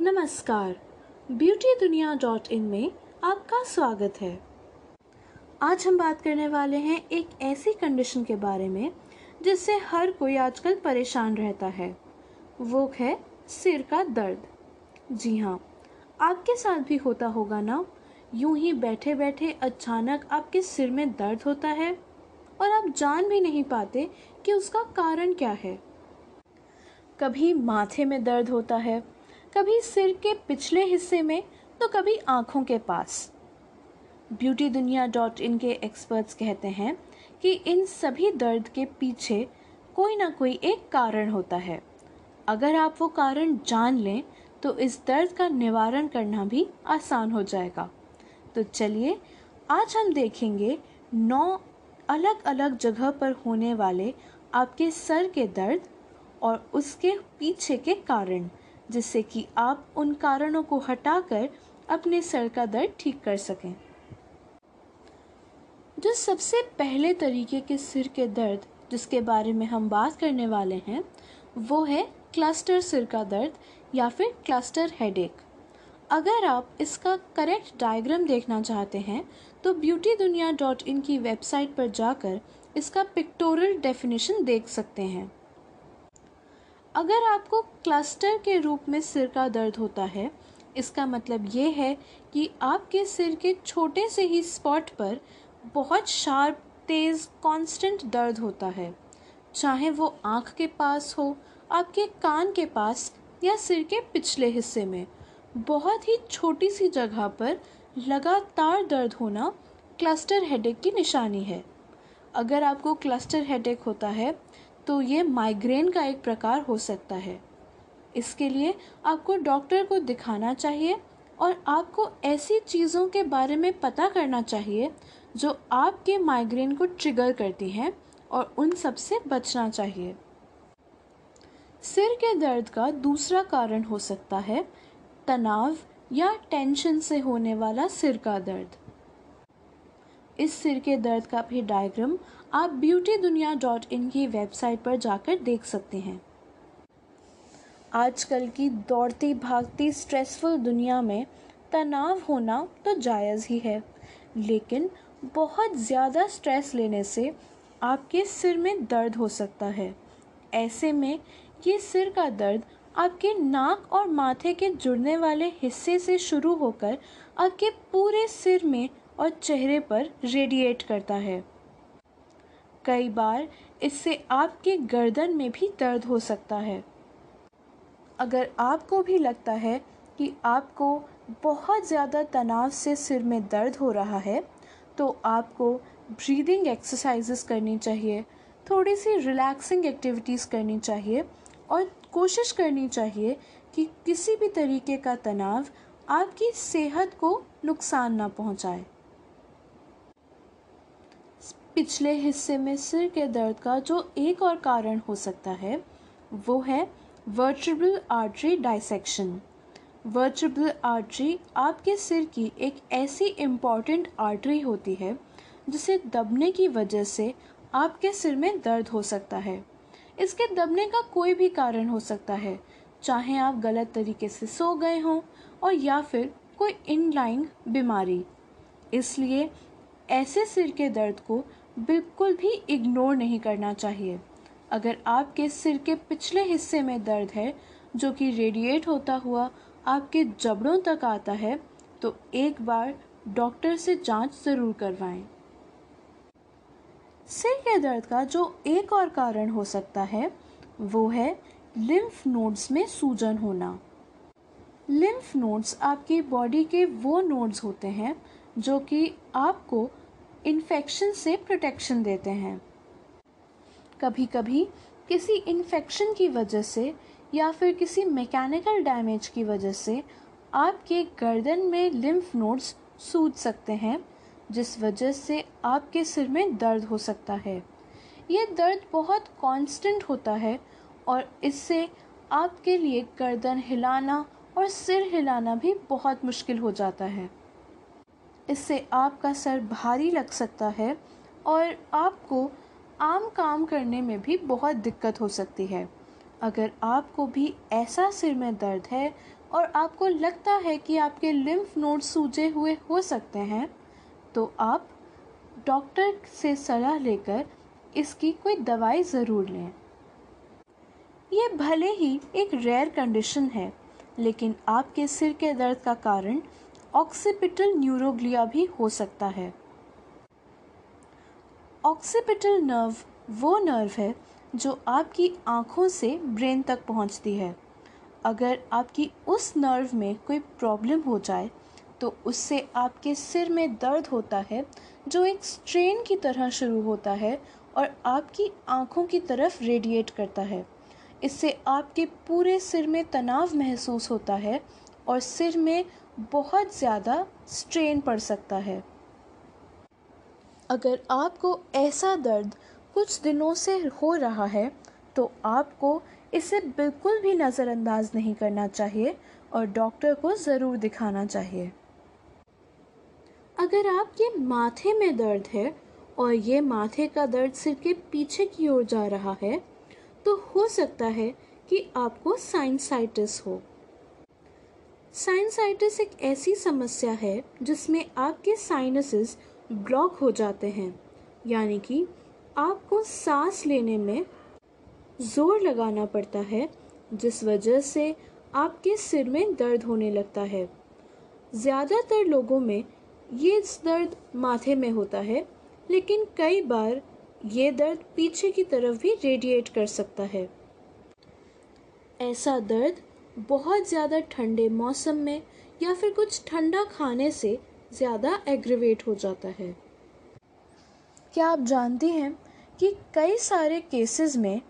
नमस्कार। ब्यूटी दुनिया dot in में आपका स्वागत है। आज हम बात करने वाले हैं एक ऐसी कंडीशन के बारे में, जिससे हर कोई आजकल परेशान रहता है। वो है सिर का दर्द। जी हाँ आपके साथ भी होता होगा ना? यूँ ही बैठे बैठे अचानक आपके सिर में दर्द होता है और आप जान भी नहीं पाते कि उसका कारण क्या है। कभी माथे में दर्द होता है कभी सिर के पिछले हिस्से में तो कभी आँखों के पास। ब्यूटी दुनिया डॉट इन के एक्सपर्ट्स कहते हैं कि इन सभी दर्द के पीछे कोई ना कोई एक कारण होता है। अगर आप वो कारण जान लें तो इस दर्द का निवारण करना भी आसान हो जाएगा। तो चलिए, आज हम देखेंगे नौ अलग अलग जगह पर होने वाले आपके सर के दर्द और उसके पीछे के कारण। जिससे कि आप उन कारणों को हटाकर अपने सर का दर्द ठीक कर सकें। जो सबसे पहले तरीके के सिर के दर्द जिसके बारे में हम बात करने वाले हैं, वो है क्लस्टर सिर का दर्द या फिर क्लस्टर हेडेक अगर आप इसका करेक्ट डायग्राम देखना चाहते हैं तो ब्यूटी दुनिया डॉट इन की वेबसाइट पर जाकर इसका पिक्टोरल डेफिनेशन देख सकते हैं। अगर आपको क्लस्टर के रूप में सिर का दर्द होता है, इसका मतलब ये है कि आपके सिर के छोटे से ही स्पॉट पर बहुत शार्प तेज़ कांस्टेंट दर्द होता है। चाहे वो आँख के पास हो, आपके कान के पास या सिर के पिछले हिस्से में, बहुत ही छोटी सी जगह पर लगातार दर्द होना क्लस्टर हेडेक की निशानी है। अगर आपको क्लस्टर हेडेक होता है तो ये माइग्रेन का एक प्रकार हो सकता है। इसके लिए आपको डॉक्टर को दिखाना चाहिए और आपको ऐसी चीज़ों के बारे में पता करना चाहिए जो आपके माइग्रेन को ट्रिगर करती हैं और उन सबसे बचना चाहिए। सिर के दर्द का दूसरा कारण हो सकता है तनाव या टेंशन से होने वाला सिर का दर्द। इस सिर के दर्द का भी डायग्राम आप ब्यूटी दुनिया डॉट इन की वेबसाइट पर जाकर देख सकते हैं। आजकल की दौड़ती भागती स्ट्रेसफुल दुनिया में तनाव होना तो जायज़ ही है, लेकिन बहुत ज़्यादा स्ट्रेस लेने से आपके सिर में दर्द हो सकता है। ऐसे में ये सिर का दर्द आपके नाक और माथे के जुड़ने वाले हिस्से से शुरू होकर आपके पूरे सिर में और चेहरे पर रेडिएट करता है। कई बार इससे आपके गर्दन में भी दर्द हो सकता है। अगर आपको भी लगता है कि आपको बहुत ज़्यादा तनाव से सिर में दर्द हो रहा है तो आपको ब्रीदिंग एक्सरसाइजेस करनी चाहिए थोड़ी सी रिलैक्सिंग एक्टिविटीज़ करनी चाहिए और कोशिश करनी चाहिए कि किसी भी तरीके का तनाव आपकी सेहत को नुकसान ना पहुँचाए। पिछले हिस्से में सिर के दर्द का जो एक और कारण हो सकता है, वो है vertebral artery dissection vertebral artery आपके सिर की एक ऐसी इंपॉर्टेंट आर्टरी होती है, जिसे दबने की वजह से आपके सिर में दर्द हो सकता है। इसके दबने का कोई भी कारण हो सकता है, चाहे आप गलत तरीके से सो गए हों और या फिर कोई इनलाइन बीमारी। इसलिए ऐसे सिर के दर्द को बिल्कुल भी इग्नोर नहीं करना चाहिए अगर आपके सिर के पिछले हिस्से में दर्द है, जो कि रेडिएट होता हुआ आपके जबड़ों तक आता है तो एक बार डॉक्टर से जाँच ज़रूर करवाएँ। सिर के दर्द का जो एक और कारण हो सकता है, वो है लिम्फ नोड्स में सूजन होना लिम्फ नोड्स आपकी बॉडी के वो नोड्स होते हैं, जो कि आपको इन्फेक्शन से प्रोटेक्शन देते हैं। कभी कभी किसी इन्फेक्शन की वजह से या फिर किसी मैकेनिकल डैमेज की वजह से आपके गर्दन में लिम्फ नोड्स सूज सकते हैं, जिस वजह से आपके सिर में दर्द हो सकता है। ये दर्द बहुत कांस्टेंट होता है और इससे आपके लिए गर्दन हिलाना और सिर हिलाना भी बहुत मुश्किल हो जाता है। इससे आपका सर भारी लग सकता है और आपको आम काम करने में भी बहुत दिक्कत हो सकती है। अगर आपको भी ऐसा सिर में दर्द है और आपको लगता है कि आपके लिम्फ नोड सूजे हुए हो सकते हैं तो आप डॉक्टर से सलाह लेकर इसकी कोई दवाई ज़रूर लें। ये भले ही एक रेयर कंडीशन है, लेकिन आपके सिर के दर्द का कारण ऑक्सीपिटल न्यूरोग्लिया भी हो सकता है। ऑक्सीपिटल नर्व वो नर्व है जो आपकी आँखों से ब्रेन तक पहुँचती है। अगर आपकी उस नर्व में कोई प्रॉब्लम हो जाए तो उससे आपके सिर में दर्द होता है, जो एक स्ट्रेन की तरह शुरू होता है और आपकी आँखों की तरफ़ रेडिएट करता है। इससे आपके पूरे सिर में तनाव महसूस होता है और सिर में बहुत ज़्यादा स्ट्रेन पड़ सकता है। अगर आपको ऐसा दर्द कुछ दिनों से हो रहा है तो आपको इसे बिल्कुल भी नज़रअंदाज नहीं करना चाहिए और डॉक्टर को ज़रूर दिखाना चाहिए। अगर आपके माथे में दर्द है और ये माथे का दर्द सिर के पीछे की ओर जा रहा है तो हो सकता है कि आपको साइनसाइटिस हो। साइनसाइटिस एक ऐसी समस्या है जिसमें आपके साइनसेस ब्लॉक हो जाते हैं, यानी कि आपको सांस लेने में ज़ोर लगाना पड़ता है, जिस वजह से आपके सिर में दर्द होने लगता है। ज़्यादातर लोगों में ये दर्द माथे में होता है, लेकिन कई बार ये दर्द पीछे की तरफ़ भी रेडिएट कर सकता है। ऐसा दर्द बहुत ज़्यादा ठंडे मौसम में या फिर कुछ ठंडा खाने से ज़्यादा एग्रीवेट हो जाता है। क्या आप जानती हैं कि कई सारे केसेस में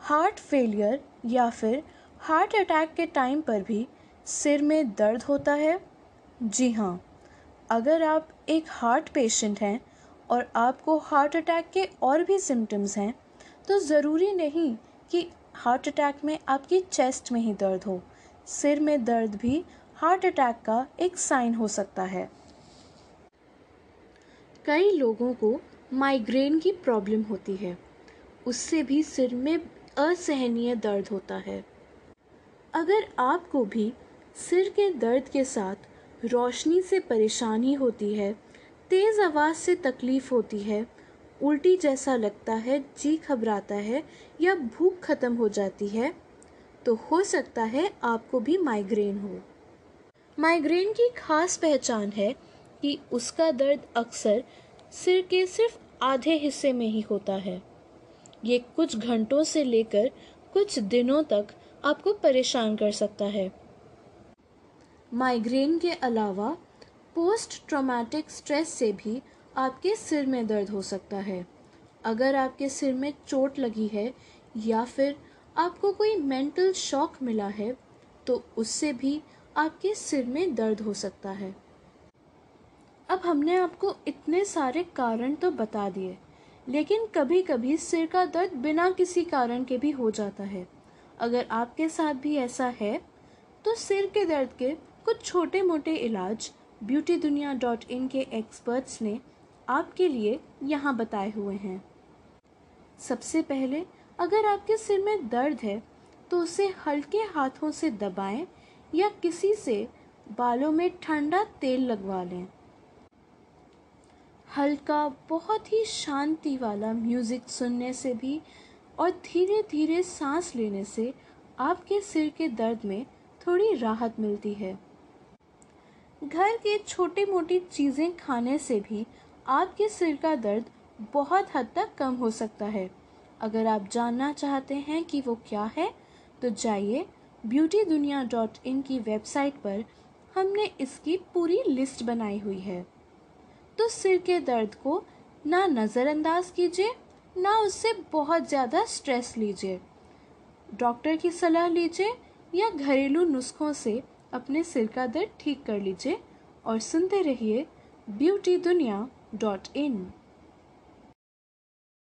हार्ट फेलियर या फिर हार्ट अटैक के टाइम पर भी सिर में दर्द होता है? जी हाँ अगर आप एक हार्ट पेशेंट हैं और आपको हार्ट अटैक के और भी सिम्टम्स हैं तो ज़रूरी नहीं कि हार्ट अटैक में आपकी चेस्ट में ही दर्द हो। सिर में दर्द भी हार्ट अटैक का एक साइन हो सकता है। कई लोगों को माइग्रेन की प्रॉब्लम होती है। उससे भी सिर में असहनीय दर्द होता है। अगर आपको भी सिर के दर्द के साथ रोशनी से परेशानी होती है, तेज़ आवाज़ से तकलीफ़ होती है, उल्टी जैसा लगता है, जी घबराता है या भूख ख़त्म हो जाती है तो हो सकता है आपको भी माइग्रेन हो। माइग्रेन की खास पहचान है कि उसका दर्द अक्सर सिर के सिर्फ़ आधे हिस्से में ही होता है। ये कुछ घंटों से लेकर कुछ दिनों तक आपको परेशान कर सकता है। माइग्रेन के अलावा पोस्ट ट्रॉमेटिक स्ट्रेस से भी आपके सिर में दर्द हो सकता है। अगर आपके सिर में चोट लगी है या फिर आपको कोई मेंटल शॉक मिला है तो उससे भी आपके सिर में दर्द हो सकता है। अब हमने आपको इतने सारे कारण तो बता दिए, लेकिन कभी कभी सिर का दर्द बिना किसी कारण के भी हो जाता है। अगर आपके साथ भी ऐसा है तो सिर के दर्द के कुछ छोटे मोटे इलाज ब्यूटी दुनिया डॉट इन के एक्सपर्ट्स ने आपके लिए यहाँ बताए हुए हैं। सबसे पहले अगर आपके सिर में दर्द है तो उसे हल्के हाथों से दबाएँ या किसी से बालों में ठंडा तेल लगवा लें। हल्का, बहुत ही शांति वाला म्यूज़िक सुनने से भी और धीरे धीरे सांस लेने से आपके सिर के दर्द में थोड़ी राहत मिलती है। घर के छोटे मोटी चीज़ें खाने से भी आपके सिर का दर्द बहुत हद तक कम हो सकता है। अगर आप जानना चाहते हैं कि वो क्या है तो जाइए ब्यूटी दुनिया डॉट इन की वेबसाइट पर हमने इसकी पूरी लिस्ट बनाई हुई है। तो सिर के दर्द को ना नज़रअंदाज कीजिए, ना उससे बहुत ज़्यादा स्ट्रेस लीजिए। डॉक्टर की सलाह लीजिए या घरेलू नुस्खों से अपने सिर का दर्द ठीक कर लीजिए और सुनते रहिए ब्यूटी दुनिया डॉट इन